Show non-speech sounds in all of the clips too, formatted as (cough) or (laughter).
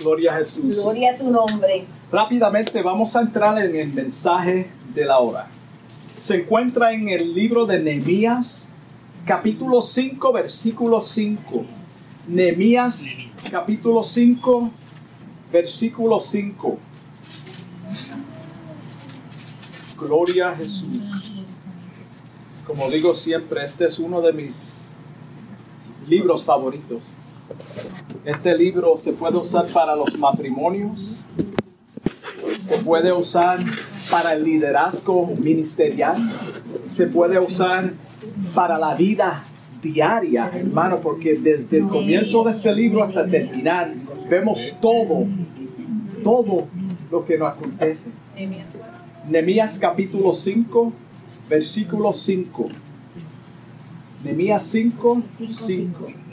Gloria a Jesús. Gloria a tu nombre. Rápidamente vamos a entrar en el mensaje de la hora. Se encuentra en el libro de Nehemías, capítulo 5, versículo 5. Nehemías, capítulo 5, versículo 5. Gloria a Jesús. Como digo siempre, este es uno de mis libros favoritos. Este libro se puede usar para los matrimonios, se puede usar para el liderazgo ministerial, se puede usar para la vida diaria, hermano, porque desde el comienzo de este libro hasta terminar, vemos todo, todo lo que nos acontece. Nehemías capítulo 5, versículo 5. Nehemías 5, 5.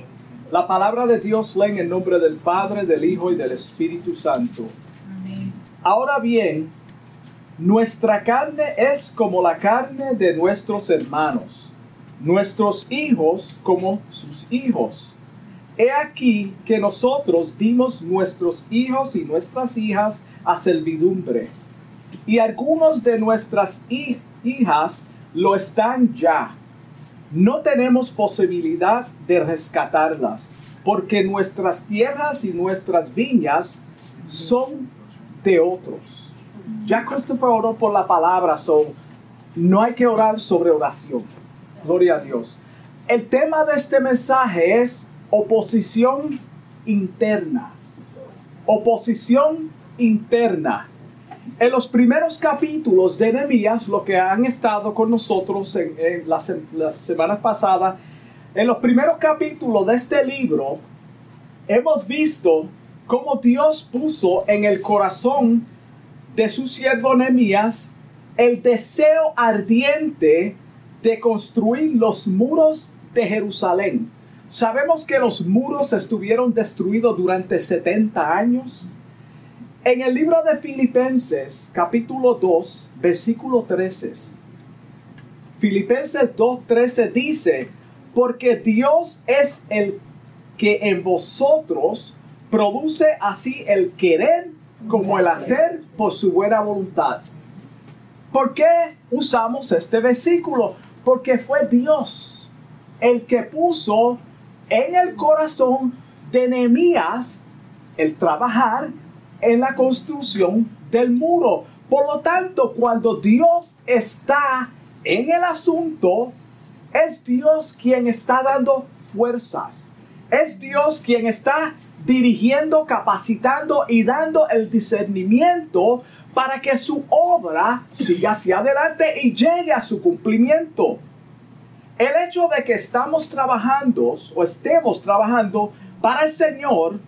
La palabra de Dios lee en el nombre del Padre, del Hijo y del Espíritu Santo. Ahora bien, nuestra carne es como la carne de nuestros hermanos, nuestros hijos como sus hijos. He aquí que nosotros dimos nuestros hijos y nuestras hijas a servidumbre, y algunos de nuestras hijas lo están ya no tenemos posibilidad de rescatarlas, porque nuestras tierras y nuestras viñas son de otros. Ya Christopher oró por la palabra, so no hay que orar sobre oración. Gloria a Dios. El tema de este mensaje es oposición interna. Oposición interna. En los primeros capítulos de Nehemías, lo que han estado con nosotros en, las, las semanas pasadas, en los primeros capítulos de este libro, hemos visto cómo Dios puso en el corazón de su siervo Nehemías el deseo ardiente de construir los muros de Jerusalén. Sabemos que los muros estuvieron destruidos durante 70 años en el libro de Filipenses, capítulo 2, versículo 13. Filipenses 2:13 dice, porque Dios es el que en vosotros produce así el querer como el hacer por su buena voluntad. ¿Por qué usamos este versículo? Porque fue Dios el que puso en el corazón de Nehemías el trabajar en la construcción del muro. Por lo tanto, cuando Dios está en el asunto, es Dios quien está dando fuerzas. Es Dios quien está dirigiendo, capacitando y dando el discernimiento para que su obra siga hacia adelante y llegue a su cumplimiento. El hecho de que estamos trabajando o estemos trabajando para el Señor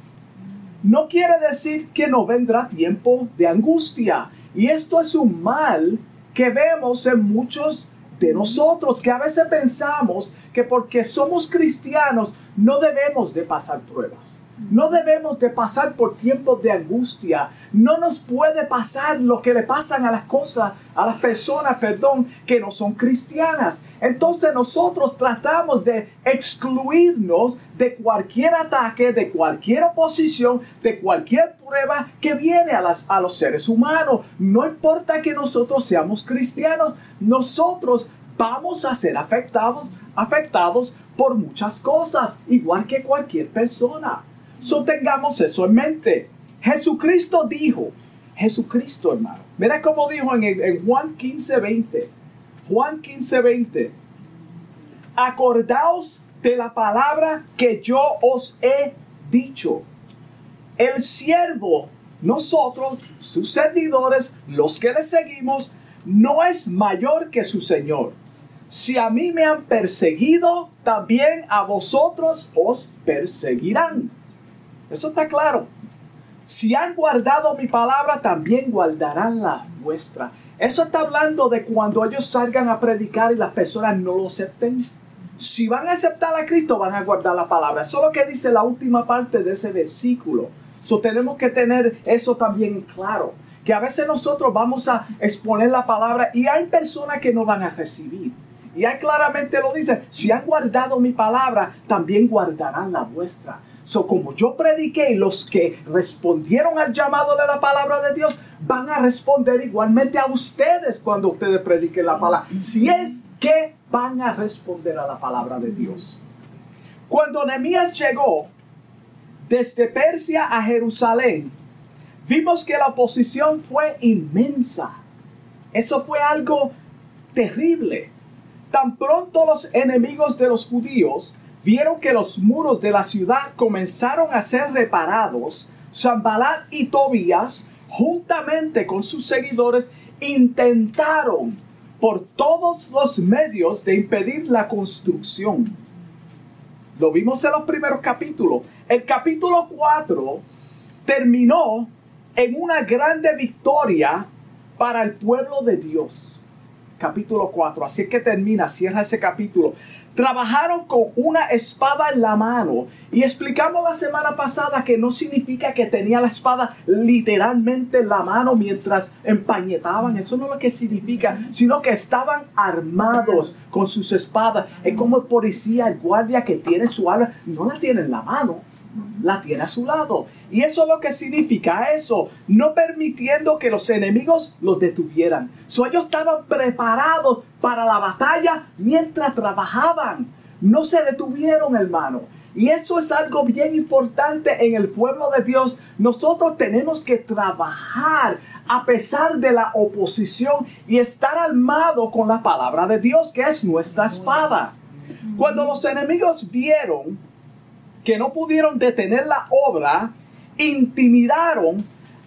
no quiere decir que no vendrá tiempo de angustia. Y esto es un mal que vemos en muchos de nosotros, que a veces pensamos que porque somos cristianos no debemos de pasar pruebas. No debemos de pasar por tiempos de angustia. No nos puede pasar lo que le pasan a las cosas, a las personas, perdón, que no son cristianas. Entonces nosotros tratamos de excluirnos de cualquier ataque, de cualquier oposición, de cualquier prueba que viene a, a los seres humanos. No importa que nosotros seamos cristianos, nosotros vamos a ser afectados, afectados por muchas cosas, igual que cualquier persona. So tengamos eso en mente. Jesucristo dijo, Jesucristo hermano, mira cómo dijo en, en Juan 15, 20. Juan 15, 20. Acordaos de la palabra que yo os he dicho. El siervo, nosotros, sus servidores, los que le seguimos, no es mayor que su Señor. Si a mí me han perseguido, también a vosotros os perseguirán. Eso está claro. Si han guardado mi palabra, también guardarán la vuestra. Eso está hablando de cuando ellos salgan a predicar y las personas no lo acepten. Si van a aceptar a Cristo, van a guardar la palabra. Eso es lo que dice la última parte de ese versículo. So, tenemos que tener eso también claro. Que a veces nosotros vamos a exponer la palabra y hay personas que no van a recibir. Y ahí claramente lo dice, si han guardado mi palabra, también guardarán la vuestra. So, como yo prediqué los que respondieron al llamado de la palabra de Dios van a responder igualmente a ustedes cuando ustedes prediquen la palabra. Si es que van a responder a la palabra de Dios. Cuando Nehemías llegó desde Persia a Jerusalén, vimos que la oposición fue inmensa. Eso fue algo terrible. Tan pronto los enemigos de los judíos vieron que los muros de la ciudad comenzaron a ser reparados, Zambalat y Tobías, juntamente con sus seguidores, intentaron por todos los medios de impedir la construcción. Lo vimos en los primeros capítulos. El capítulo 4 terminó en una grande victoria para el pueblo de Dios. Capítulo 4. Así que termina, cierra ese capítulo trabajaron con una espada en la mano. Y explicamos la semana pasada que no significa que tenía la espada literalmente en la mano mientras empañetaban. Eso no es lo que significa, sino que estaban armados con sus espadas. Es como el policía, el guardia que tiene su arma, no la tiene en la mano, la tiene a su lado. Y eso es lo que significa eso, no permitiendo que los enemigos los detuvieran. So, ellos estaban preparados para la batalla mientras trabajaban. No se detuvieron, hermano. Y esto es algo bien importante en el pueblo de Dios. Nosotros tenemos que trabajar a pesar de la oposición y estar armado con la palabra de Dios, que es nuestra espada. Cuando los enemigos vieron que no pudieron detener la obra, intimidaron,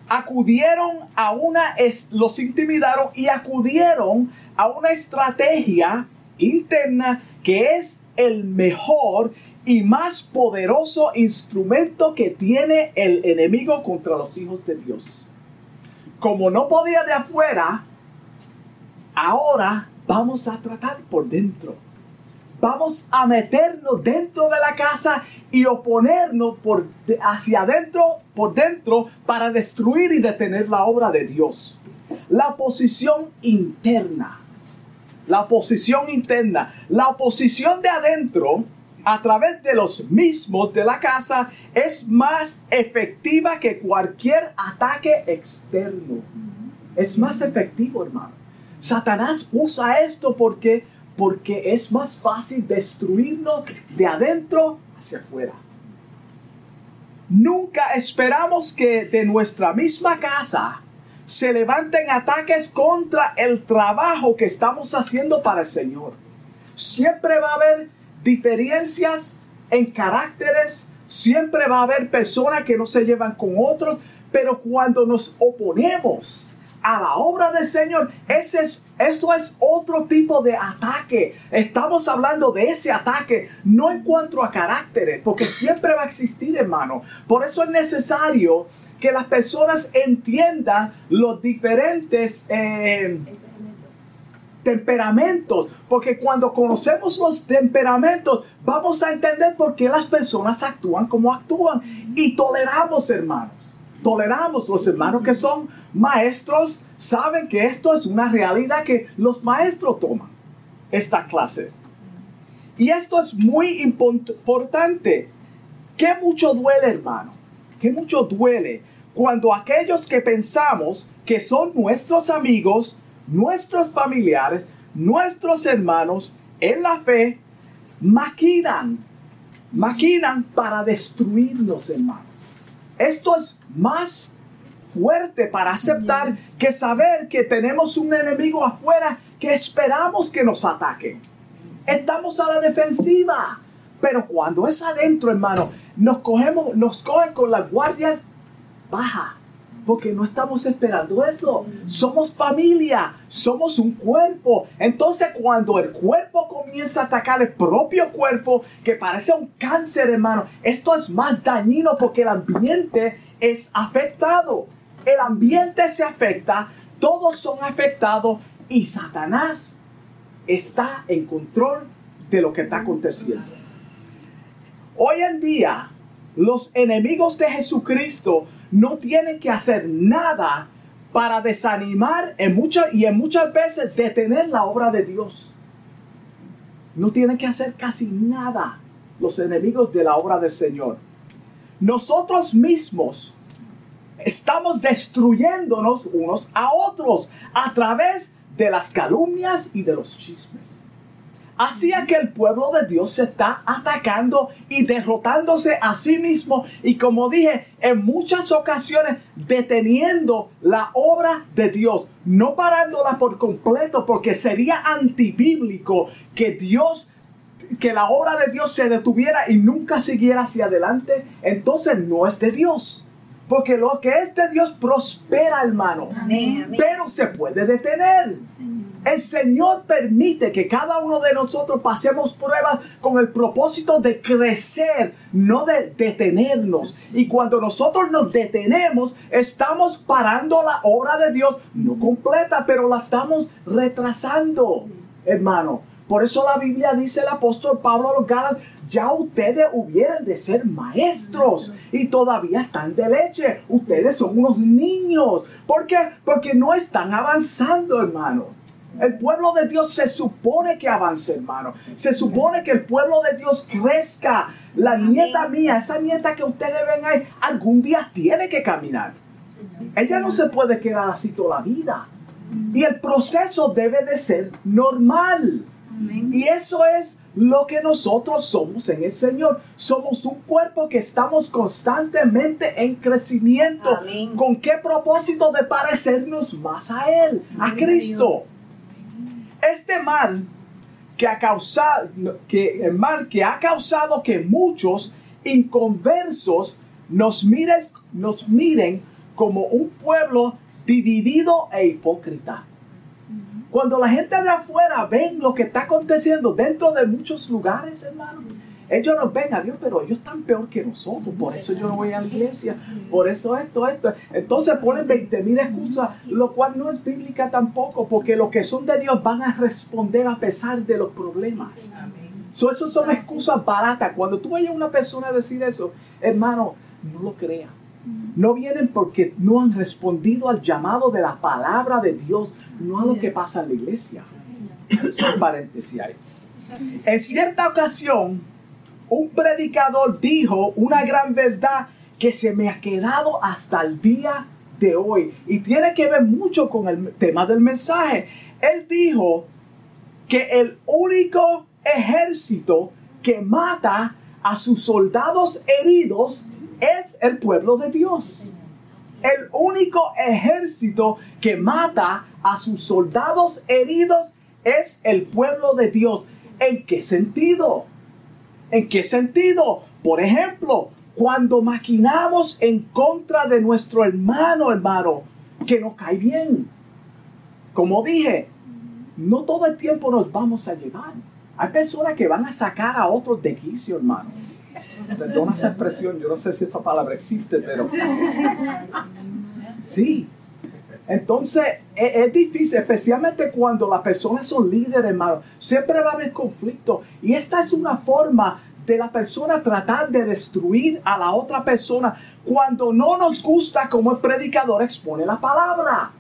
acudieron a una, los intimidaron y acudieron a una estrategia interna que es el mejor y más poderoso instrumento que tiene el enemigo contra los hijos de Dios. Como no podía de afuera, ahora vamos a tratar por dentro vamos a meternos dentro de la casa y oponernos por, hacia adentro, por dentro, para destruir y detener la obra de Dios. La oposición interna. La oposición interna. La oposición de adentro a través de los mismos de la casa es más efectiva que cualquier ataque externo. Es más efectivo, hermano. Satanás usa esto porque porque es más fácil destruirnos de adentro hacia afuera. Nunca esperamos que de nuestra misma casa se levanten ataques contra el trabajo que estamos haciendo para el Señor. Siempre va a haber diferencias en caracteres, siempre va a haber personas que no se llevan con otros, pero cuando nos oponemos a la obra del Señor, ese es, eso es otro tipo de ataque. Estamos hablando de ese ataque, no en cuanto a caracteres, porque siempre va a existir, hermano. Por eso es necesario que las personas entiendan los diferentes eh, temperamentos, porque cuando conocemos los temperamentos, vamos a entender por qué las personas actúan como actúan y toleramos, hermanos. Toleramos los hermanos que son maestros saben que esto es una realidad que los maestros toman esta clase. Y esto es muy importante. Que mucho duele, hermano. Que mucho duele cuando aquellos que pensamos que son nuestros amigos, nuestros familiares, nuestros hermanos en la fe, maquinan, maquinan para destruirnos, hermano. Esto es más fuerte para aceptar que saber que tenemos un enemigo afuera que esperamos que nos ataque. Estamos a la defensiva. Pero cuando es adentro, hermano, nos cogemos, nos cogen con las guardias baja. Porque no estamos esperando eso. Somos familia, somos un cuerpo. Entonces cuando el cuerpo comienza a atacar el propio cuerpo, que parece un cáncer, hermano, esto es más dañino porque el ambiente es afectado el ambiente se afecta, todos son afectados y Satanás está en control de lo que está aconteciendo. Hoy en día, los enemigos de Jesucristo no tienen que hacer nada para desanimar en muchas y en muchas veces detener la obra de Dios. No tienen que hacer casi nada los enemigos de la obra del Señor. nosotros mismos estamos destruyéndonos unos a otros a través de las calumnias y de los chismes. Así que el pueblo de Dios se está atacando y derrotándose a sí mismo y como dije, en muchas ocasiones deteniendo la obra de Dios, no parándola por completo porque sería antibíblico que Dios que la obra de Dios se detuviera y nunca siguiera hacia adelante, entonces no es de Dios. Porque lo que es de Dios prospera, hermano. Pero se puede detener. El Señor permite que cada uno de nosotros pasemos pruebas con el propósito de crecer, no de detenernos. Y cuando nosotros nos detenemos, estamos parando la obra de Dios, no completa, pero la estamos retrasando, hermano. Por eso la Biblia dice el apóstol Pablo a los Gálatas, ya ustedes hubieran de ser maestros y todavía están de leche. Ustedes son unos niños. ¿Por qué? Porque no están avanzando, hermano. El pueblo de Dios se supone que avance, hermano. Se supone que el pueblo de Dios crezca. La nieta mía, esa nieta que ustedes ven ahí, algún día tiene que caminar. Ella no se puede quedar así toda la vida. Y el proceso debe de ser normal. Y eso es lo que nosotros somos en el Señor. Somos un cuerpo que estamos constantemente en crecimiento. ¿Con qué propósito de parecernos más a Él, a Cristo? Este mal que ha causado, que, el mal que ha causado que muchos inconversos nos miren, nos miren como un pueblo dividido e hipócrita. Cuando la gente de afuera ven lo que está aconteciendo dentro de muchos lugares, hermano, ellos nos ven a Dios, pero ellos están peor que nosotros. Por eso yo no voy a la iglesia. Por eso esto, esto. Entonces ponen 20 mil excusas, lo cual no es bíblica tampoco, porque los que son de Dios van a responder a pesar de los problemas. So, eso son excusas baratas. Cuando tú oyes a una persona decir eso, hermano, no lo crea. No vienen porque no han respondido al llamado de la palabra de Dios, no a lo que pasa en la iglesia. (coughs) Paréntesis ahí. En cierta ocasión, un predicador dijo una gran verdad que se me ha quedado hasta el día de hoy y tiene que ver mucho con el tema del mensaje. Él dijo que el único ejército que mata a sus soldados heridos es el pueblo de Dios. El único ejército que mata a sus soldados heridos es el pueblo de Dios. ¿En qué sentido? ¿En qué sentido? Por ejemplo, cuando maquinamos en contra de nuestro hermano, hermano, que nos cae bien. Como dije, no todo el tiempo nos vamos a llevar. Hay personas que van a sacar a otros de quicio, hermano. Perdona esa expresión, yo no sé si esa palabra existe, pero... Sí. Entonces, es, es, difícil, especialmente cuando las personas son líderes, hermano. Siempre va a haber conflicto. Y esta es una forma de la persona tratar de destruir a la otra persona cuando no nos gusta como el predicador expone la palabra.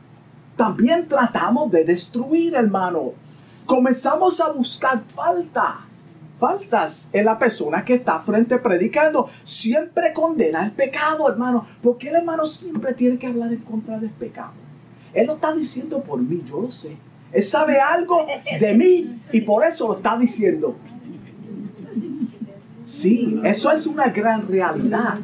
También tratamos de destruir, hermano. Comenzamos a buscar falta, faltas en la persona que está frente predicando. Siempre condena el pecado, hermano. Porque el hermano siempre tiene que hablar en contra del pecado. Él lo está diciendo por mí, yo lo sé. Él sabe algo de mí y por eso lo está diciendo. Sí, eso es una gran realidad.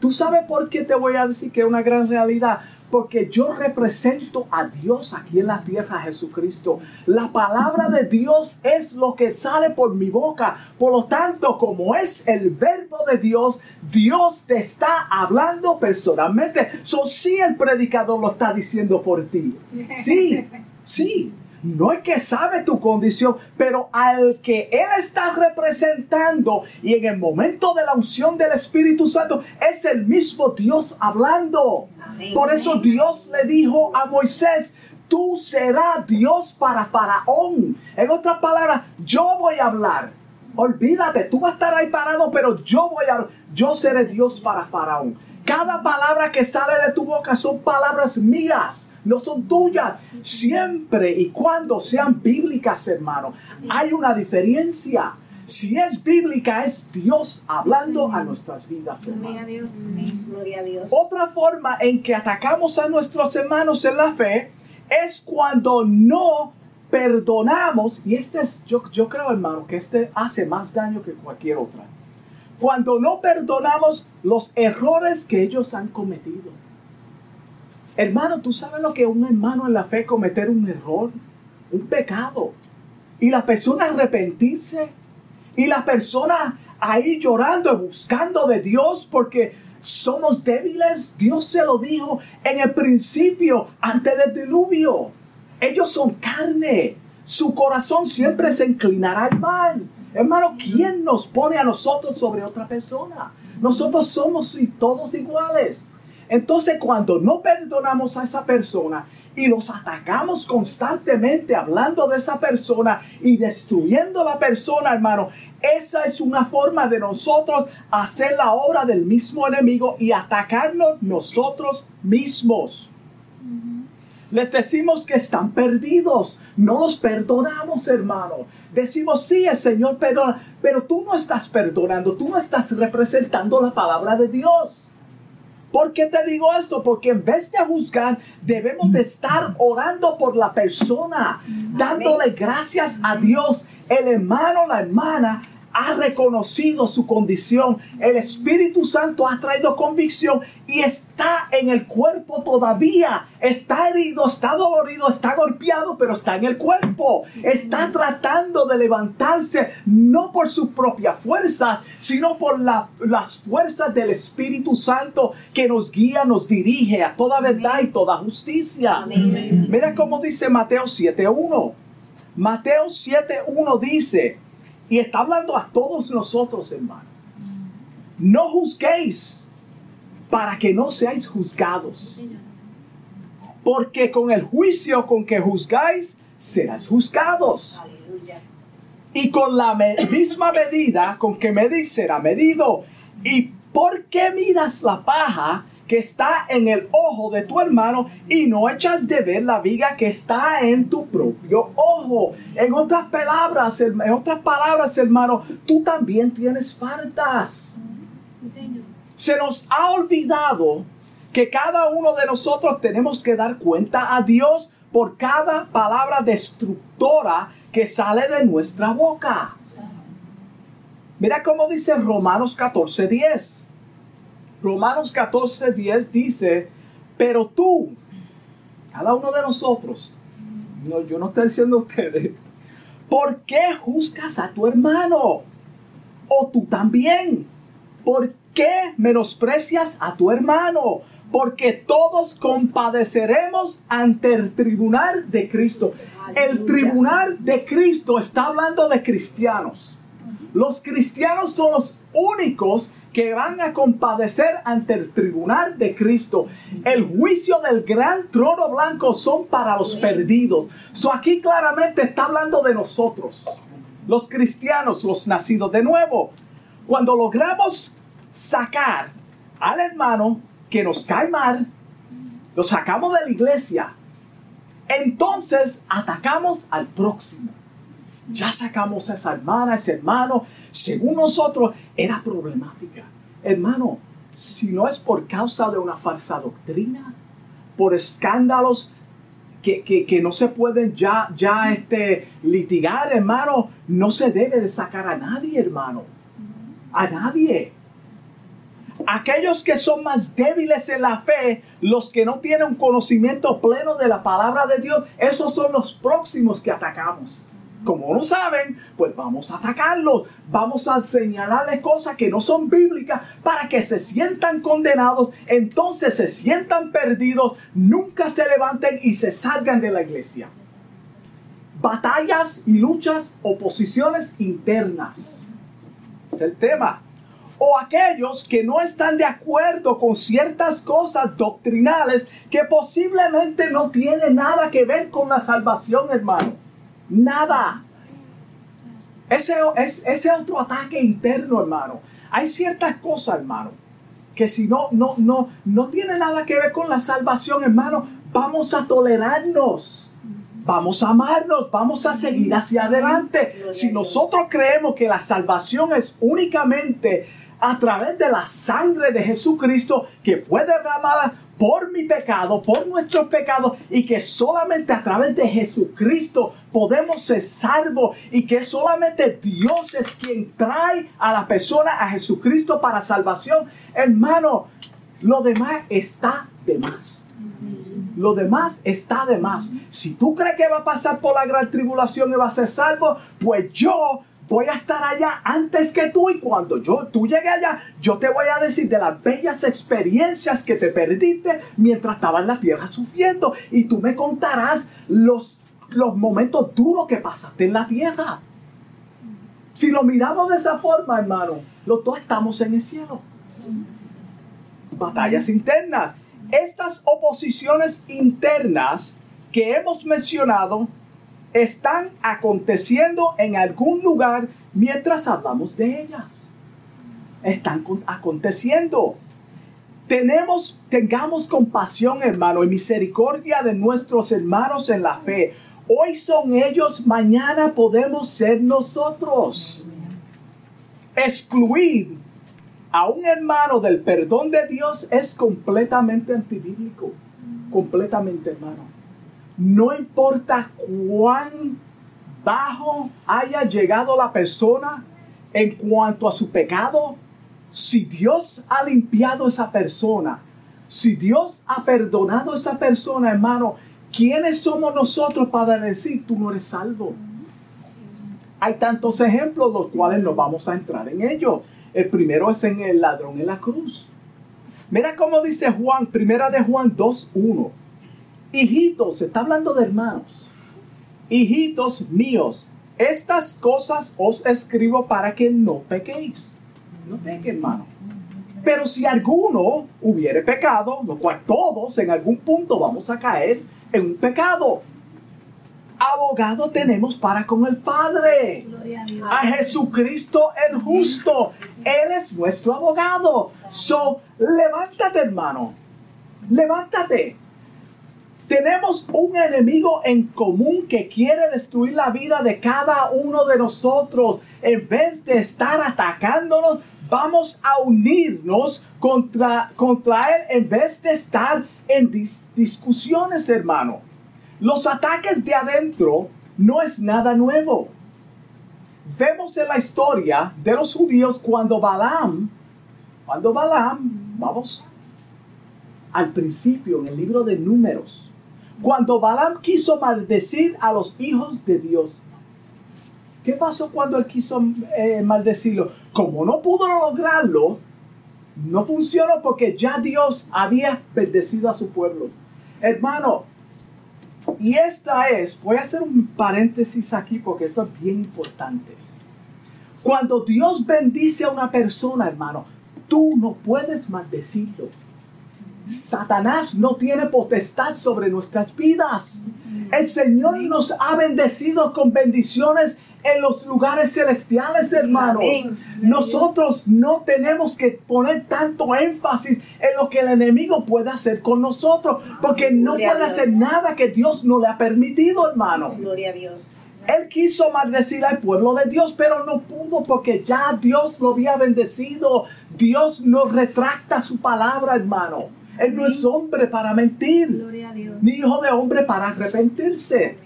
¿Tú sabes por qué te voy a decir que es una gran realidad? Porque yo represento a Dios aquí en la tierra, Jesucristo. La palabra de Dios es lo que sale por mi boca. Por lo tanto, como es el verbo de Dios, Dios te está hablando personalmente. So, sí, el predicador lo está diciendo por ti. Sí, sí no es que sabe tu condición, pero al que Él está representando y en el momento de la unción del Espíritu Santo es el mismo Dios hablando. Por eso Dios le dijo a Moisés, tú serás Dios para Faraón. En otras palabras, yo voy a hablar. Olvídate, tú vas a estar ahí parado, pero yo voy a yo seré Dios para Faraón. Cada palabra que sale de tu boca son palabras mías no son tuyas. Siempre y cuando sean bíblicas, hermano, hay una diferencia. Si es bíblica, es Dios hablando a nuestras vidas. Gloria a Dios. Gloria a Dios. Otra forma en que atacamos a nuestros hermanos en la fe es cuando no perdonamos, y este es, yo, yo creo hermano, que este hace más daño que cualquier otra. Cuando no perdonamos los errores que ellos han cometido. Hermano, ¿tú sabes lo que un hermano en la fe cometer un error? Un pecado. Y la persona arrepentirse. Y la persona ahí llorando y buscando de Dios porque somos débiles. Dios se lo dijo en el principio, antes del diluvio. Ellos son carne. Su corazón siempre se inclinará al mal. Hermano, ¿quién nos pone a nosotros sobre otra persona? Nosotros somos todos iguales. Entonces, cuando no perdonamos a esa persona y los atacamos constantemente hablando de esa persona y destruyendo a la persona, hermano, esa es una forma de nosotros hacer la obra del mismo enemigo y atacarnos nosotros mismos. Les decimos que están perdidos. No los perdonamos, hermano. Decimos, sí, el Señor perdona, pero tú no estás perdonando, tú no estás representando la palabra de Dios. ¿Por qué te digo esto? Porque en vez de juzgar, debemos de estar orando por la persona, dándole gracias a Dios, el hermano, la hermana, ha reconocido su condición. El Espíritu Santo ha traído convicción y está en el cuerpo todavía. Está herido, está dolorido, está golpeado, pero está en el cuerpo. Está tratando de levantarse no por sus propias fuerzas, sino por las fuerzas del Espíritu Santo que nos guía, nos dirige a toda verdad y toda justicia. Mira cómo dice Mateo 7.1. Mateo 7.1 dice, y está hablando a todos nosotros, hermano. No juzguéis para que no seáis juzgados. Porque con el juicio con que juzgáis, serás juzgados. Y con la misma medida con que medís, será medido. ¿Y por qué miras la paja que está en el ojo de tu hermano y no echas de ver la viga que está en tu propio ojo. En otras palabras, en otras palabras, hermano, tú también tienes faltas. Se nos ha olvidado que cada uno de nosotros tenemos que dar cuenta a Dios por cada palabra destructora que sale de nuestra boca. Mira cómo dice Romanos 14:10. Romanos 14, 10 dice, pero tú, cada uno de nosotros, no, yo no estoy diciendo ustedes, ¿por qué juzgas a tu hermano? O tú también, ¿por qué menosprecias a tu hermano? Porque todos compadeceremos ante el tribunal de Cristo. El tribunal de Cristo está hablando de cristianos. Los cristianos son los únicos que van a compadecer ante el tribunal de Cristo. El juicio del gran trono blanco son para los perdidos. So aquí claramente está hablando de nosotros, los cristianos, los nacidos de nuevo. Cuando logramos sacar al hermano que nos cae mal, lo sacamos de la iglesia, entonces atacamos al próximo. Ya sacamos a esa hermana, ese hermano. Según nosotros, era problemática. Hermano, si no es por causa de una falsa doctrina, por escándalos que, no se pueden ya, ya este, litigar, hermano, no se debe de sacar a nadie, hermano. A nadie. Aquellos que son más débiles en la fe, los que no tienen un conocimiento pleno de la palabra de Dios, esos son los próximos que atacamos como no saben, pues vamos a atacarlos, vamos a señalarles cosas que no son bíblicas para que se sientan condenados, entonces se sientan perdidos, nunca se levanten y se salgan de la iglesia. Batallas y luchas, oposiciones internas. Es el tema. O aquellos que no están de acuerdo con ciertas cosas doctrinales que posiblemente no tienen nada que ver con la salvación, hermano Nada. Ese es ese otro ataque interno, hermano. Hay ciertas cosas, hermano, que si no, no, no, no tiene nada que ver con la salvación, hermano, vamos a tolerarnos. vamos a amarnos, vamos a seguir hacia adelante. Si nosotros creemos que la salvación es únicamente a través de la sangre de Jesucristo que fue derramada por mi pecado, por nuestro pecado, y que solamente a través de Jesucristo podemos ser salvos y que solamente Dios es quien trae a la persona a Jesucristo para salvación. Hermano, lo demás está de más. Lo demás está de más. Si tú crees que va a pasar por la gran tribulación y va a ser salvo, pues yo voy a estar allá antes que tú y cuando yo tú llegues allá, yo te voy a decir de las bellas experiencias que te perdiste mientras estabas en la tierra sufriendo y tú me contarás los, los momentos duros que pasaste en la tierra. Si lo miramos de esa forma, hermano, los dos estamos en el cielo. Batallas internas. Estas oposiciones internas que hemos mencionado están aconteciendo en algún lugar mientras hablamos de ellas. Están aconteciendo. Tenemos, tengamos compasión, hermano, y misericordia de nuestros hermanos en la fe. Hoy son ellos, mañana podemos ser nosotros. Excluir a un hermano del perdón de Dios es completamente antibíblico. Completamente, hermano no importa cuán bajo haya llegado la persona en cuanto a su pecado, si Dios ha limpiado esa persona, si Dios ha perdonado a esa persona, hermano, ¿quiénes somos nosotros para decir tú no eres salvo? Hay tantos ejemplos los cuales no vamos a entrar en ellos. El primero es en el ladrón en la cruz. Mira cómo dice Juan, primera de Juan 2.1. Hijitos, está hablando de hermanos. Hijitos míos, estas cosas os escribo para que no pequéis. No pequéis, hermano. Pero si alguno hubiere pecado, lo cual todos en algún punto vamos a caer en un pecado. Abogado tenemos para con el Padre. A, a Jesucristo el justo. Él es nuestro abogado. So, levántate, hermano. Levántate. Tenemos un enemigo en común que quiere destruir la vida de cada uno de nosotros. En vez de estar atacándonos, vamos a unirnos contra, contra él en vez de estar en discusiones, hermano. Los ataques de adentro no es nada nuevo. Vemos en la historia de los judíos cuando Balaam, cuando Balaam, vamos al principio en el libro de números, cuando Balaam quiso maldecir a los hijos de Dios. ¿Qué pasó cuando él quiso eh, maldecirlo? Como no pudo lograrlo, no funcionó porque ya Dios había bendecido a su pueblo. Hermano, y esta es, voy a hacer un paréntesis aquí porque esto es bien importante. Cuando Dios bendice a una persona, hermano, tú no puedes maldecirlo. Satanás no tiene potestad sobre nuestras vidas. El Señor nos ha bendecido con bendiciones en los lugares celestiales, hermano. Nosotros no tenemos que poner tanto énfasis en lo que el enemigo puede hacer con nosotros, porque no puede hacer nada que Dios no le ha permitido, hermano. Gloria a Dios. Él quiso maldecir al pueblo de Dios, pero no pudo porque ya Dios lo había bendecido. Dios no retracta su palabra, hermano. Él no es hombre para mentir, ni hijo de hombre para arrepentirse.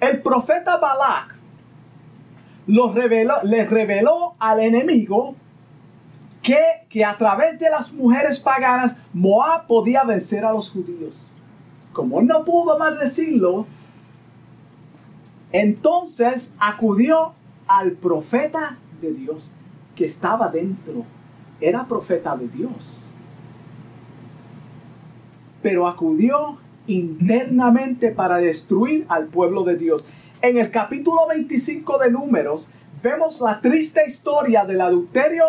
El profeta Balak lo reveló, le reveló al enemigo que, que a través de las mujeres paganas Moab podía vencer a los judíos. Como él no pudo más decirlo, entonces acudió al profeta de Dios que estaba dentro. Era profeta de Dios pero acudió internamente para destruir al pueblo de Dios. En el capítulo 25 de Números vemos la triste historia del adulterio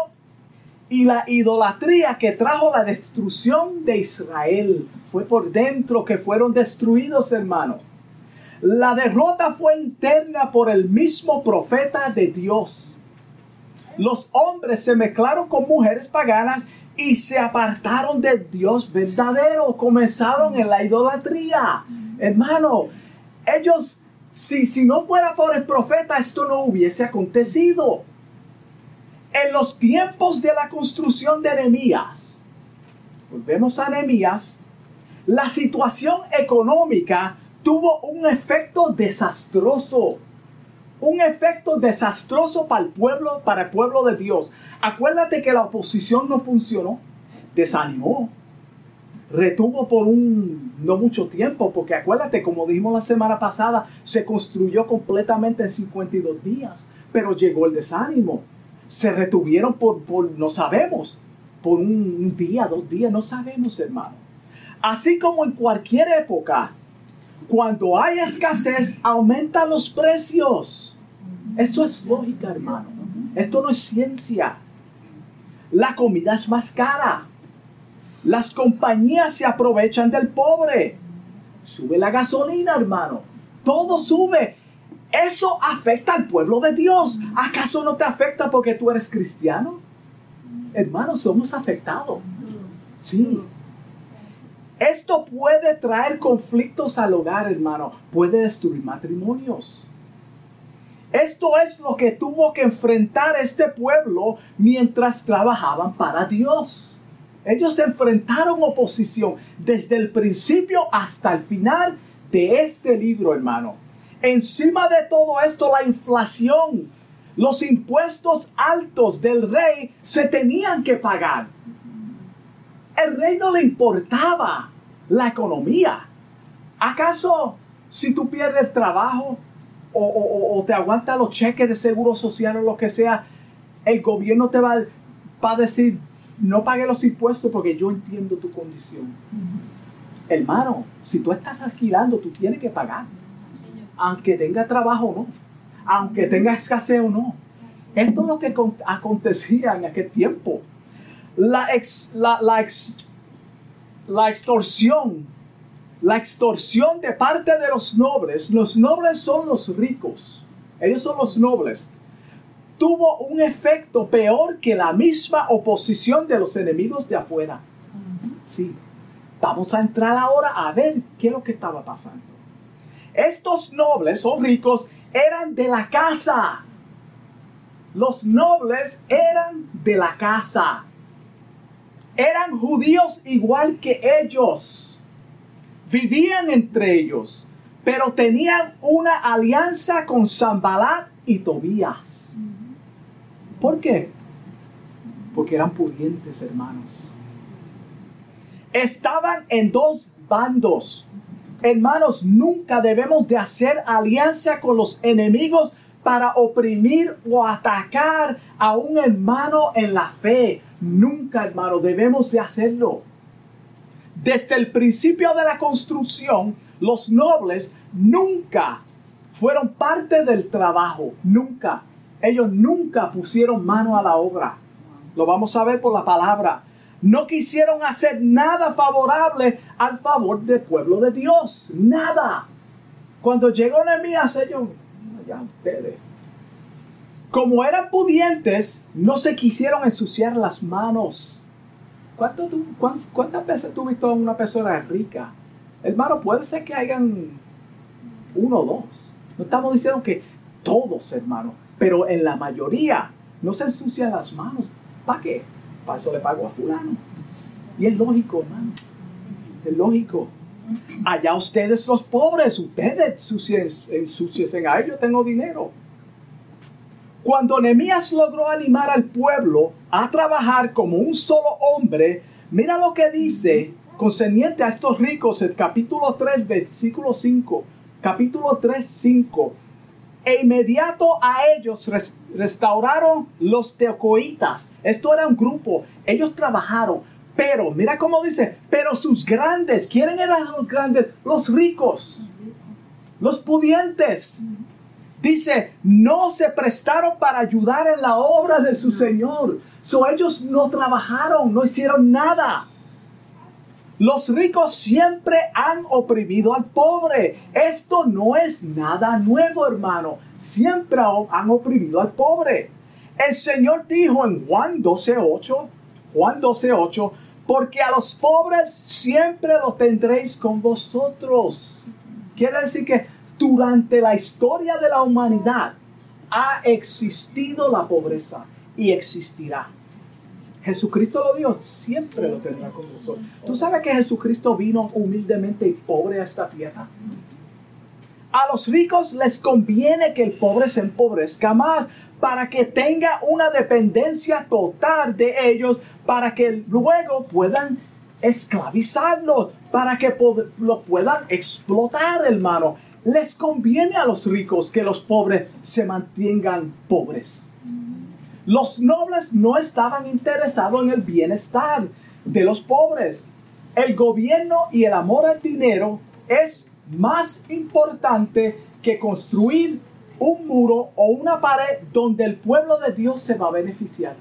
y la idolatría que trajo la destrucción de Israel. Fue por dentro que fueron destruidos, hermano. La derrota fue interna por el mismo profeta de Dios. Los hombres se mezclaron con mujeres paganas y se apartaron de Dios verdadero, comenzaron en la idolatría. Hermano, ellos, si, si no fuera por el profeta, esto no hubiese acontecido. En los tiempos de la construcción de Nehemías, volvemos a Nehemías, la situación económica tuvo un efecto desastroso. Un efecto desastroso para el pueblo, para el pueblo de Dios. Acuérdate que la oposición no funcionó, desanimó, retuvo por un no mucho tiempo, porque acuérdate, como dijimos la semana pasada, se construyó completamente en 52 días, pero llegó el desánimo. Se retuvieron por, por no sabemos, por un, día, dos días, no sabemos, hermano. Así como en cualquier época, cuando hay escasez, aumentan los precios. Esto es lógica, hermano. Esto no es ciencia. La comida es más cara. Las compañías se aprovechan del pobre. Sube la gasolina, hermano. Todo sube. Eso afecta al pueblo de Dios. ¿Acaso no te afecta porque tú eres cristiano? Hermanos, somos afectados. Sí. Esto puede traer conflictos al hogar, hermano. Puede destruir matrimonios. Esto es lo que tuvo que enfrentar este pueblo mientras trabajaban para Dios. Ellos enfrentaron oposición desde el principio hasta el final de este libro, hermano. Encima de todo esto, la inflación, los impuestos altos del rey se tenían que pagar. El rey no le importaba la economía. ¿Acaso si tú pierdes trabajo o, te aguanta los cheques de seguro social o lo que sea, el gobierno te va, va a decir, no pague los impuestos porque yo entiendo tu condición. Hermano, si tú estás alquilando, tú tienes que pagar. Aunque tenga trabajo o no. Aunque tenga escasez o no. Esto es lo que acontecía en aquel tiempo. La, la, la extorsión. La extorsión de parte de los nobles. Los nobles son los ricos. Ellos son los nobles tuvo un efecto peor que la misma oposición de los enemigos de afuera. Sí. Vamos a entrar ahora a ver qué es lo que estaba pasando. Estos nobles o ricos eran de la casa. Los nobles eran de la casa. Eran judíos igual que ellos. Vivían entre ellos, pero tenían una alianza con Zambalat y Tobías. ¿Por qué? Porque eran pudientes, hermanos. Estaban en dos bandos. Hermanos, nunca debemos de hacer alianza con los enemigos para oprimir o atacar a un hermano en la fe. Nunca, hermano, debemos de hacerlo. Desde el principio de la construcción, los nobles nunca fueron parte del trabajo, nunca. Ellos nunca pusieron mano a la obra. Lo vamos a ver por la palabra. No quisieron hacer nada favorable al favor del pueblo de Dios. Nada. Cuando llegó Nehemías, ellos, ya ustedes. Como eran pudientes, no se quisieron ensuciar las manos. ¿Cuántas veces tú has visto a una persona rica? Hermano, puede ser que hayan uno o dos. No estamos diciendo que todos, hermanos. Pero en la mayoría no se ensucian las manos. ¿Para qué? Para eso le pago a fulano. Y es lógico, hermano. Es lógico. Allá ustedes los pobres, ustedes ensuciesen a ellos, tengo dinero. Cuando Nehemías logró animar al pueblo a trabajar como un solo hombre, mira lo que dice concerniente a estos ricos, el capítulo 3, versículo 5. Capítulo 3, 5 e inmediato a ellos restauraron los teocoitas. Esto era un grupo. Ellos trabajaron. Pero, mira cómo dice, pero sus grandes, ¿quieren eran los grandes? Los ricos, los pudientes. Dice, no se prestaron para ayudar en la obra de su Señor. So ellos no trabajaron, no hicieron nada. Los ricos siempre han oprimido al pobre. Esto no es nada nuevo, hermano. Siempre han oprimido al pobre. El Señor dijo en Juan 12:8, Juan 12:8, porque a los pobres siempre los tendréis con vosotros. Quiere decir que Durante la historia de la humanidad ha existido la pobreza y existirá. Jesucristo lo dijo, siempre lo tendrá con nosotros. ¿Tú sabes que Jesucristo vino humildemente y pobre a esta tierra? A los ricos les conviene que el pobre se empobrezca más para que tenga una dependencia total de ellos, para que luego puedan esclavizarlos, para que lo puedan explotar, hermano. Les conviene a los ricos que los pobres se mantengan pobres. Los nobles no estaban interesados en el bienestar de los pobres. El gobierno y el amor al dinero es más importante que construir un muro o una pared donde el pueblo de Dios se va a beneficiar.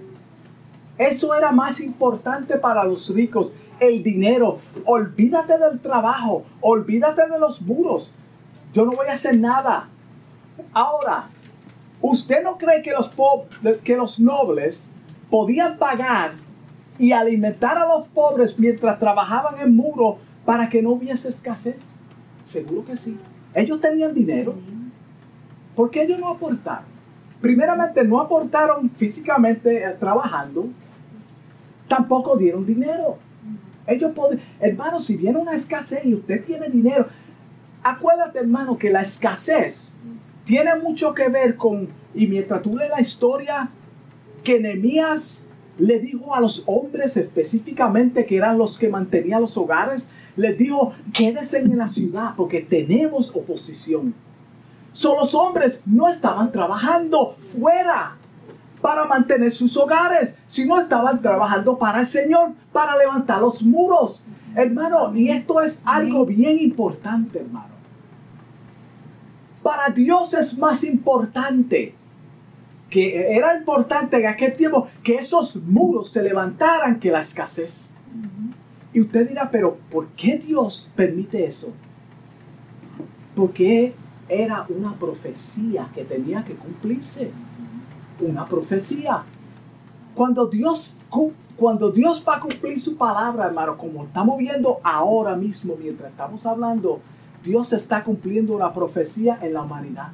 Eso era más importante para los ricos, el dinero. Olvídate del trabajo, olvídate de los muros. Yo no voy a hacer nada. Ahora, ¿usted no cree que los, que los nobles podían pagar y alimentar a los pobres mientras trabajaban en muro para que no hubiese escasez? Seguro que sí. Ellos tenían dinero. ¿Por qué ellos no aportaron? Primeramente, no aportaron físicamente eh, trabajando. Tampoco dieron dinero. Ellos pueden, hermano, si viene una escasez y usted tiene dinero, acuérdate, hermano, que la escasez tiene mucho que ver con, y mientras tú lees la historia, que Nehemías le dijo a los hombres específicamente que eran los que mantenían los hogares, les dijo, quédense en la ciudad porque tenemos oposición. Son los hombres no estaban trabajando fuera para mantener sus hogares, sino estaban trabajando para el Señor, para levantar los muros. Hermano, y esto es algo bien importante, hermano. Para Dios es más importante que era importante en aquel tiempo que esos muros se levantaran que la escasez. Y usted dirá, pero ¿por qué Dios permite eso? Porque era una profecía que tenía que cumplirse. Una profecía. Cuando Dios, cuando Dios va a cumplir su palabra, hermano, como estamos viendo ahora mismo mientras estamos hablando, Dios está cumpliendo una profecía en la humanidad.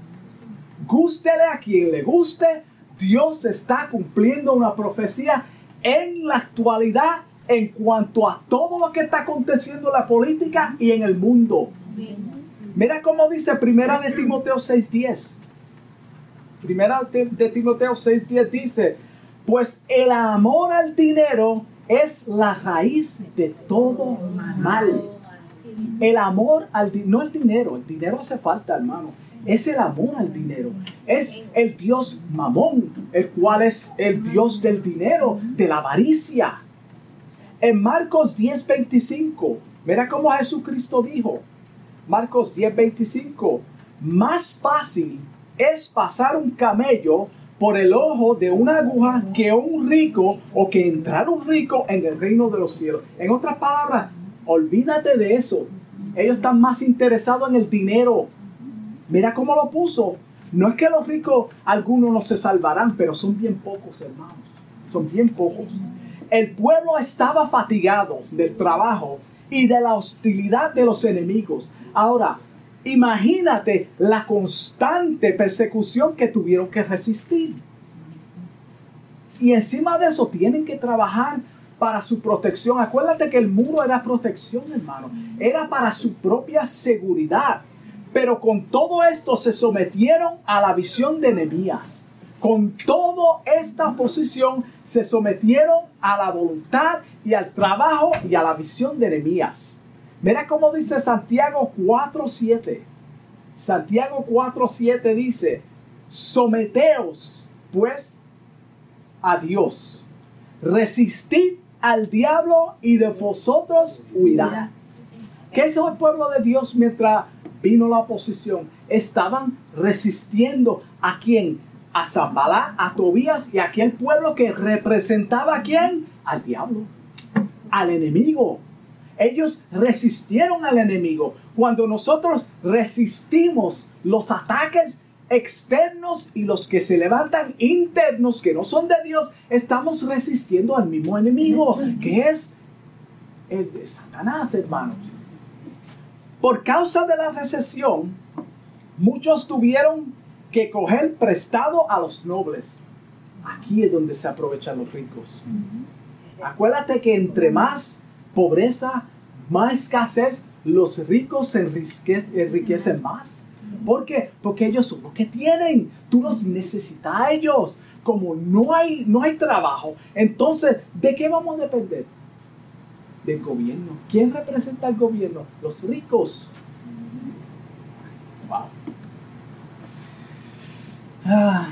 Gústele a quien le guste, Dios está cumpliendo una profecía en la actualidad en cuanto a todo lo que está aconteciendo en la política y en el mundo. Mira cómo dice Primera de Timoteo 6.10. Primera de Timoteo 6.10 dice, pues el amor al dinero es la raíz de todo mal. El amor al dinero, no el dinero, el dinero hace falta, hermano. Es el amor al dinero. Es el Dios mamón, el cual es el Dios del dinero, de la avaricia. En Marcos 10:25, mira cómo Jesucristo dijo, Marcos 10:25, más fácil es pasar un camello por el ojo de una aguja que un rico o que entrar un rico en el reino de los cielos. En otras palabras, olvídate de eso. Ellos están más interesados en el dinero. Mira cómo lo puso. No es que los ricos, algunos no se salvarán, pero son bien pocos, hermanos. Son bien pocos. El pueblo estaba fatigado del trabajo y de la hostilidad de los enemigos. Ahora, imagínate la constante persecución que tuvieron que resistir. Y encima de eso tienen que trabajar para su protección. Acuérdate que el muro era protección, hermano. Era para su propia seguridad. Pero con todo esto se sometieron a la visión de Nehemías con toda esta oposición se sometieron a la voluntad y al trabajo y a la visión de Nehemías. Mira cómo dice Santiago 4:7. Santiago 4:7 dice, someteos pues a Dios, resistid al diablo y de vosotros huirá. ¿Qué hizo el pueblo de Dios mientras vino la oposición? Estaban resistiendo a quien a Zambalá, a Tobías y a aquel pueblo que representaba a quién? Al diablo, al enemigo. Ellos resistieron al enemigo. Cuando nosotros resistimos los ataques externos y los que se levantan internos que no son de Dios, estamos resistiendo al mismo enemigo, que es el de Satanás, hermanos. Por causa de la recesión, muchos tuvieron que coger prestado a los nobles. Aquí es donde se aprovechan los ricos. Acuérdate que entre más pobreza, más escasez, los ricos se enriquecen más. ¿Por qué? Porque ellos son los que tienen. Tú los necesitas a ellos. Como no hay, no hay trabajo, entonces, ¿de qué vamos a depender? Del gobierno. ¿Quién representa al gobierno? Los ricos. Wow. Ah.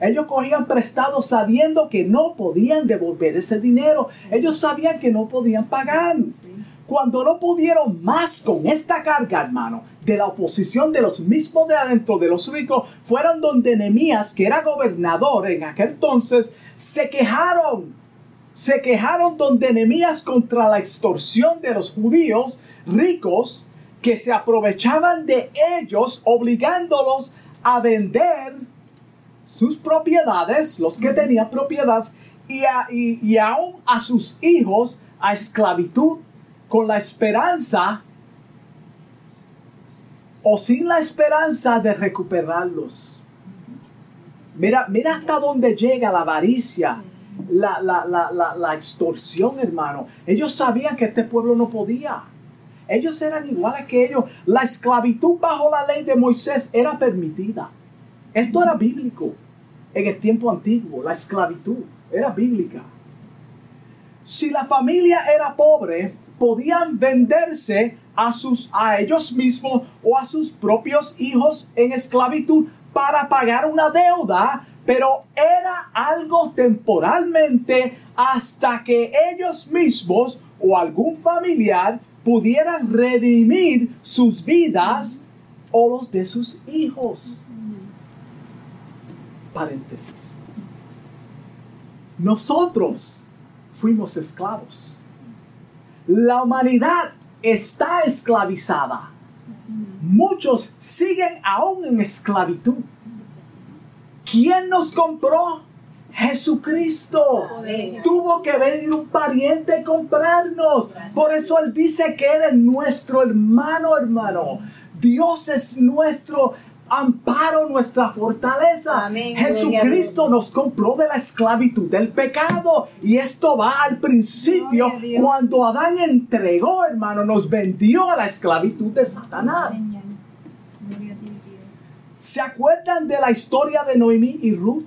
Ellos cogían prestado sabiendo que no podían devolver ese dinero. Ellos sabían que no podían pagar. Cuando no pudieron más con esta carga, hermano, de la oposición de los mismos de adentro, de los ricos, fueron donde Nehemías, que era gobernador en aquel entonces, se quejaron. Se quejaron donde Nehemías contra la extorsión de los judíos ricos que se aprovechaban de ellos, obligándolos a vender sus propiedades, los que tenían propiedades, y, y aún a sus hijos a esclavitud con la esperanza o sin la esperanza de recuperarlos. Mira, mira hasta dónde llega la avaricia, la, la, extorsión, hermano. Ellos sabían que este pueblo no podía. Ellos eran iguales que ellos. La esclavitud bajo la ley de Moisés era permitida. Esto era bíblico. En el tiempo antiguo, la esclavitud era bíblica. Si la familia era pobre, podían venderse a, sus, a ellos mismos o a sus propios hijos en esclavitud para pagar una deuda, pero era algo temporalmente hasta que ellos mismos o algún familiar pudieran redimir sus vidas o los de sus hijos. Paréntesis. Nosotros fuimos esclavos la humanidad está esclavizada. Muchos siguen aún en esclavitud. ¿Quién nos compró? Jesucristo. Tuvo que venir un pariente a comprarnos. Por eso Él dice que Él es nuestro hermano, hermano. Dios es nuestro amparo, nuestra fortaleza. Jesucristo nos compró de la esclavitud del pecado. Y esto va al principio cuando Adán entregó, hermano, nos vendió a la esclavitud de Satanás. ¿Se acuerdan de la historia de Noemí y Ruth?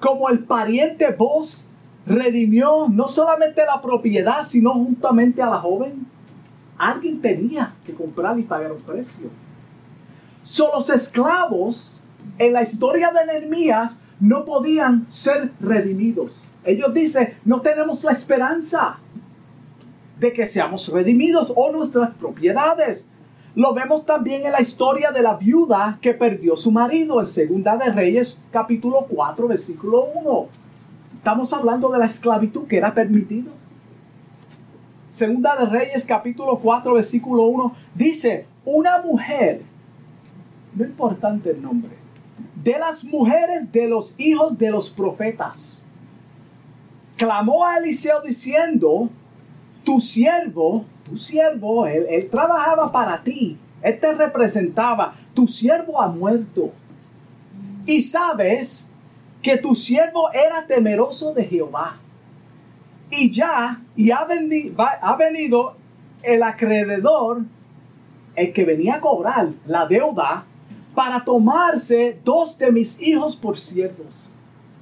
Como el pariente vos redimió no solamente la propiedad, sino juntamente a la joven. Alguien tenía que comprar y pagar un precio. Son los esclavos en la historia de Nehemías no podían ser redimidos. Ellos dicen, no tenemos la esperanza de que seamos redimidos o nuestras propiedades. Lo vemos también en la historia de la viuda que perdió su marido en Segunda de Reyes capítulo 4 versículo 1. Estamos hablando de la esclavitud que era permitido. Segunda de Reyes capítulo 4 versículo 1 dice, una mujer no importante el nombre, de las mujeres de los hijos de los profetas. Clamó a Eliseo diciendo, tu siervo, tu siervo, él, él trabajaba para ti, él te representaba, tu siervo ha muerto. Y sabes que tu siervo era temeroso de Jehová. Y ya, ha, ha venido el acreedor, el que venía a cobrar la deuda, para tomarse dos de mis hijos por siervos.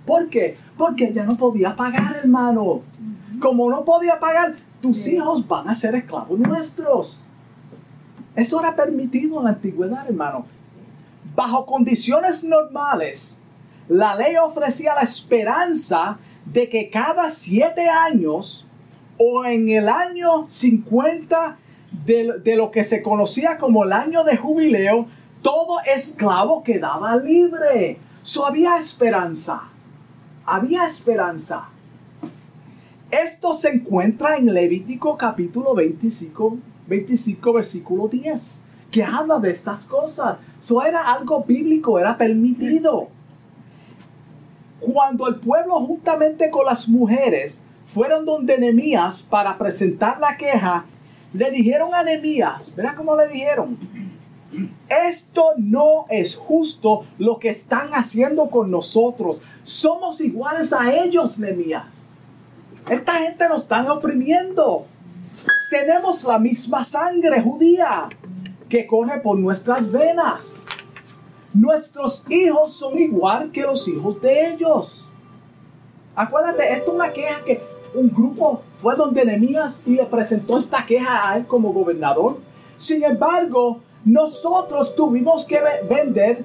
¿Por qué? Porque ella no podía pagar, hermano. Como no podía pagar, tus hijos van a ser esclavos nuestros. Eso era permitido en la antigüedad, hermano. Bajo condiciones normales, la ley ofrecía la esperanza de que cada siete años o en el año 50 de, de lo que se conocía como el año de jubileo, todo esclavo quedaba libre. So había esperanza. Había esperanza. Esto se encuentra en Levítico capítulo 25, 25 versículo 10, que habla de estas cosas. Eso era algo bíblico, era permitido. Cuando el pueblo juntamente con las mujeres fueron donde Nehemías para presentar la queja, le dijeron a Nehemías, ¿verá cómo le dijeron? Esto no es justo lo que están haciendo con nosotros. Somos iguales a ellos, Nehemías. Esta gente nos están oprimiendo. Tenemos la misma sangre judía que corre por nuestras venas. Nuestros hijos son igual que los hijos de ellos. Acuérdate, esto es una queja que un grupo fue donde Nehemías y le presentó esta queja a él como gobernador. Sin embargo, nosotros tuvimos que vender,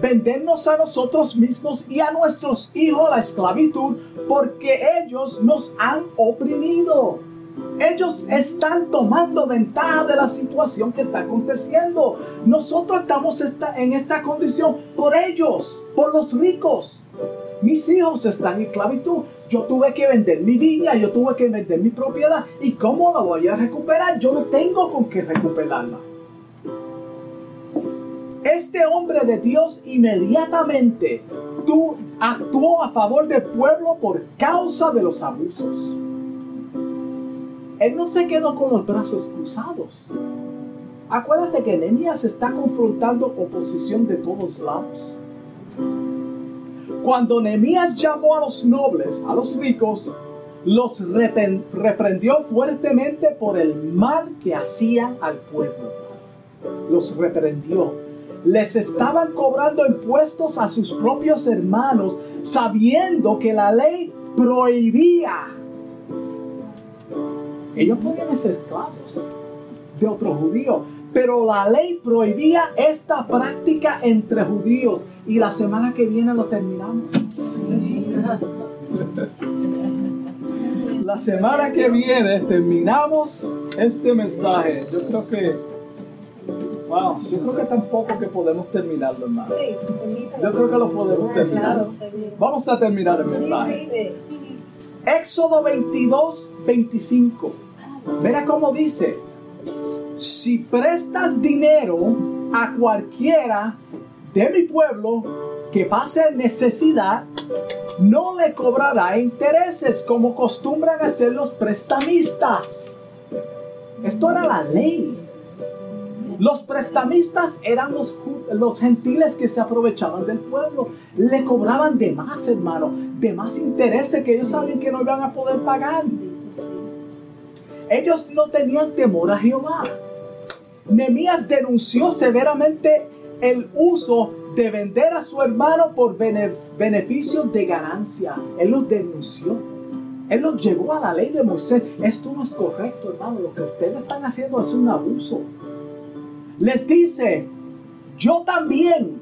vendernos a nosotros mismos y a nuestros hijos la esclavitud porque ellos nos han oprimido. Ellos están tomando ventaja de la situación que está aconteciendo. Nosotros estamos en esta condición por ellos, por los ricos. Mis hijos están en esclavitud. Yo tuve que vender mi viña, yo tuve que vender mi propiedad. ¿Y cómo la voy a recuperar? Yo no tengo con qué recuperarla. Este hombre de Dios inmediatamente actuó a favor del pueblo por causa de los abusos. Él no se quedó con los brazos cruzados. Acuérdate que Nehemías está confrontando oposición de todos lados. Cuando Nehemías llamó a los nobles, a los ricos, los reprendió fuertemente por el mal que hacían al pueblo. Los reprendió. Les estaban cobrando impuestos a sus propios hermanos, sabiendo que la ley prohibía. Ellos podían ser esclavos de otros judíos, pero la ley prohibía esta práctica entre judíos y la semana que viene lo terminamos. La semana que viene terminamos este mensaje. Yo creo que, wow, yo creo que tampoco que podemos terminarlo, hermano. Yo creo que lo podemos terminar. Vamos a terminar el mensaje. Éxodo 22, 25. Mira cómo dice, si prestas dinero a cualquiera de mi pueblo que pase necesidad, no le cobrará intereses como acostumbran hacer los prestamistas. Esto era la ley. Los prestamistas eran los, gentiles que se aprovechaban del pueblo. Le cobraban de más, hermano, de más intereses que ellos sabían que no iban a poder pagar. Ellos no tenían temor a Jehová. Nemías denunció severamente el uso de vender a su hermano por beneficios de ganancia. Él los denunció. Él los llevó a la ley de Moisés. Esto no es correcto, hermano. Lo que ustedes están haciendo es un abuso. Les dice, yo también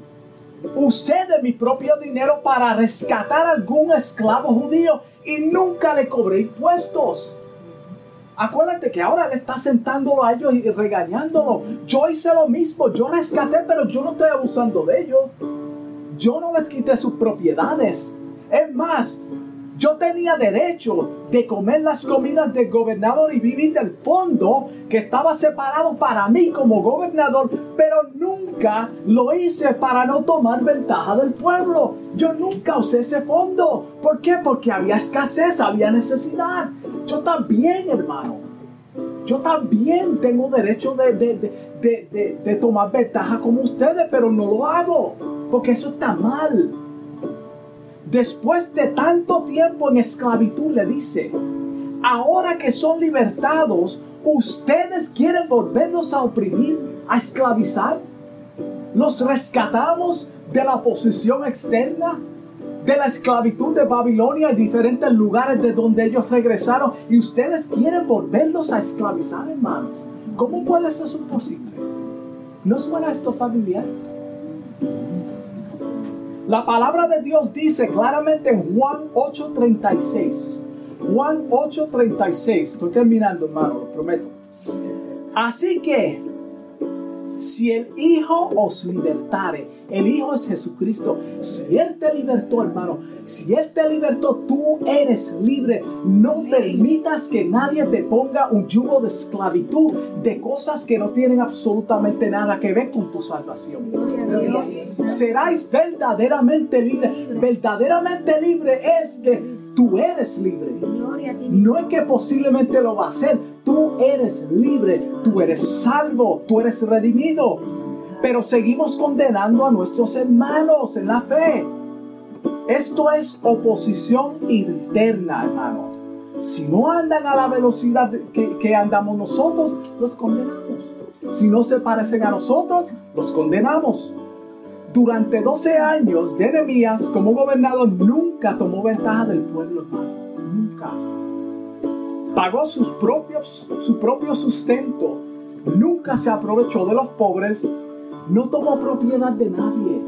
usé de mi propio dinero para rescatar a algún esclavo judío y nunca le cobré impuestos. Acuérdate que ahora le está sentándolo a ellos y regañándolo. Yo hice lo mismo, yo rescaté, pero yo no estoy abusando de ellos. Yo no les quité sus propiedades. Es más, yo tenía derecho de comer las comidas del gobernador y vivir del fondo que estaba separado para mí como gobernador, pero nunca lo hice para no tomar ventaja del pueblo. Yo nunca usé ese fondo. ¿Por qué? Porque había escasez, había necesidad. Yo también, hermano. Yo también tengo derecho de, de, tomar ventaja como ustedes, pero no lo hago. Porque eso está mal. Después de tanto tiempo en esclavitud, le dice, ahora que son libertados, ¿ustedes quieren volverlos a oprimir, a esclavizar? ¿Los rescatamos de la posición externa? de la esclavitud de Babilonia diferentes lugares de donde ellos regresaron y ustedes quieren volverlos a esclavizar, hermanos. ¿Cómo puede ser posible? ¿No suena esto familiar? La palabra de Dios dice claramente en Juan 8:36. Juan 8:36. Estoy terminando, hermano, lo prometo. Así que si el Hijo os libertare, el Hijo es Jesucristo. Si Él te libertó, hermano, si Él te libertó, tú eres libre. No permitas que nadie te ponga un yugo de esclavitud de cosas que no tienen absolutamente nada que ver con tu salvación. Seráis verdaderamente libre. Verdaderamente libre es que tú eres libre. No es que posiblemente lo va a hacer. Tú eres libre. Tú eres salvo. Tú eres redimido. pero seguimos condenando a nuestros hermanos en la fe. Esto es oposición interna, hermano. Si no andan a la velocidad que, andamos nosotros, los condenamos. Si no se parecen a nosotros, los condenamos. Durante 12 años, Jeremías como gobernador nunca tomó ventaja del pueblo, hermano. Nunca. Pagó sus propios, su propio sustento. Nunca se aprovechó de los pobres. No tomó propiedad de nadie.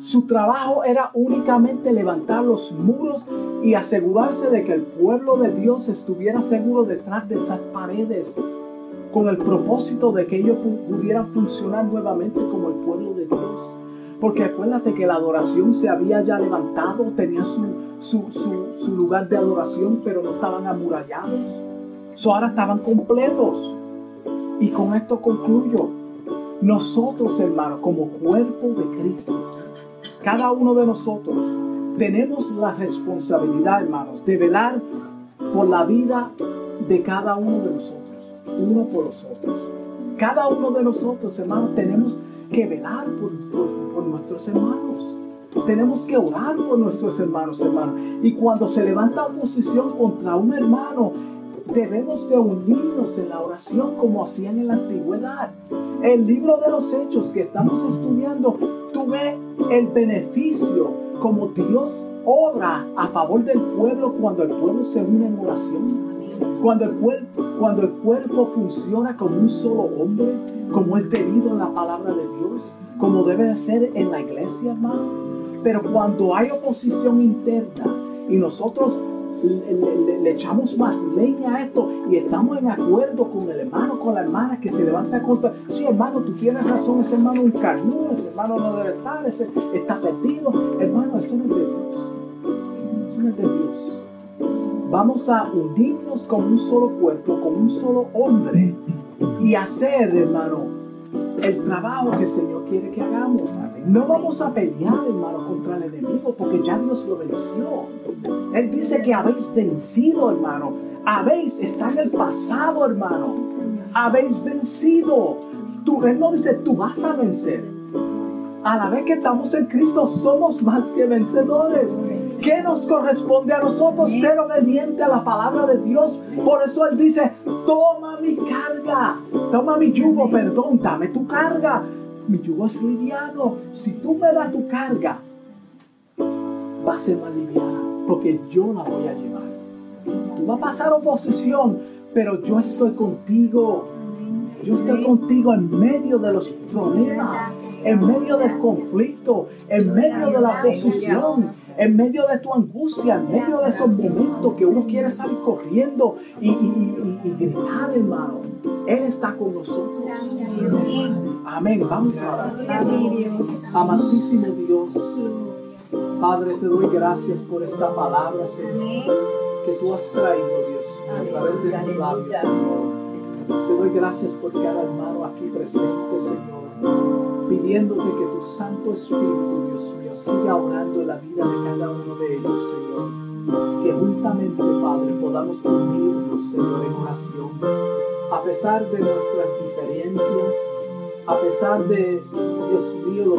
Su trabajo era únicamente levantar los muros y asegurarse de que el pueblo de Dios estuviera seguro detrás de esas paredes, con el propósito de que ellos pudieran funcionar nuevamente como el pueblo de Dios. Porque acuérdate que la adoración se había ya levantado, tenía su, su, lugar de adoración, pero no estaban amurallados. Ahora estaban completos. Y con esto concluyo. Nosotros, hermanos, como cuerpo de Cristo, cada uno de nosotros, tenemos la responsabilidad, hermanos, de velar por la vida de cada uno de nosotros, uno por los otros. Cada uno de nosotros, hermanos, tenemos que velar por, por, nuestros hermanos. Tenemos que orar por nuestros hermanos, hermanos. Y cuando se levanta oposición contra un hermano, debemos de unirnos en la oración como hacían en la antigüedad. El libro de los hechos que estamos estudiando, tú el beneficio como Dios obra a favor del pueblo cuando el pueblo se une en oración. Cuando el, cuerpo, cuando el cuerpo funciona como un solo hombre, como es debido en la palabra de Dios, como debe de ser en la iglesia, hermano. Pero cuando hay oposición interna y nosotros le, echamos más leña a esto y estamos en acuerdo con el hermano, con la hermana que se levanta contra, sí hermano, tú tienes razón, ese hermano es un carnudo, ese hermano no debe estar, ese está perdido, hermano, eso no es de Dios, eso no es de Dios. Vamos a unirnos con un solo cuerpo, con un solo hombre y hacer, hermano, el trabajo que el Señor quiere que hagamos. No vamos a pelear, hermano, contra el enemigo, porque ya Dios lo venció. Él dice que habéis vencido, hermano. Habéis, está en el pasado, hermano. Habéis vencido. Tú, él no dice, tú vas a vencer. A la vez que estamos en Cristo, somos más que vencedores. ¿Qué nos corresponde a nosotros? Ser obediente a la palabra de Dios. Por eso Él dice, toma mi carga, toma mi yugo, perdón, dame tu carga. Mi yugo es liviano. Si tú me das tu carga, va a ser más liviana, porque yo la voy a llevar. Tú vas a pasar oposición, pero yo estoy contigo. Yo estoy contigo en medio de los problemas, en medio del conflicto, en medio de la oposición, en medio de tu angustia, en medio de esos momentos que uno quiere salir corriendo y, gritar, hermano. Él está con nosotros. Amén. Vamos a orar. Amantísimo Dios. Padre, te doy gracias por esta palabra, Señor, que tú has traído, Dios, a través de tus labios. Te doy gracias por cada hermano aquí presente, Señor, pidiéndote que tu Santo Espíritu, Dios mío, siga orando la vida de cada uno de ellos, Señor. Que juntamente, Padre, podamos unirnos, Señor, en oración, a pesar de nuestras diferencias, a pesar de, Dios mío,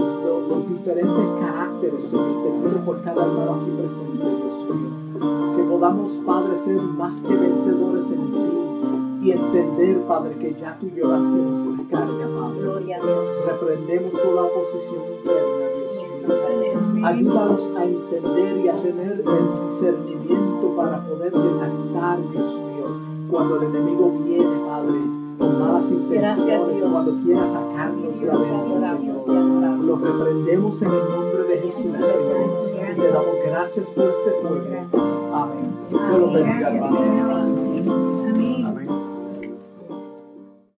los, diferentes caracteres, Señor, te pido por cada hermano aquí presente, Dios mío. Que podamos, Padre, ser más que vencedores en ti y entender, Padre, que ya tú llevaste nuestra carga, Padre. Gloria a Dios. Reprendemos toda oposición interna, Dios mío. Ayúdanos a entender y a tener el discernimiento para poder detectar, Dios mío, cuando el enemigo viene, Padre, con malas intenciones, cuando quiere atacarnos de adentro, Lo reprendemos en el nombre de Jesús. Y te damos gracias por este pueblo. Amén. Dios bendiga,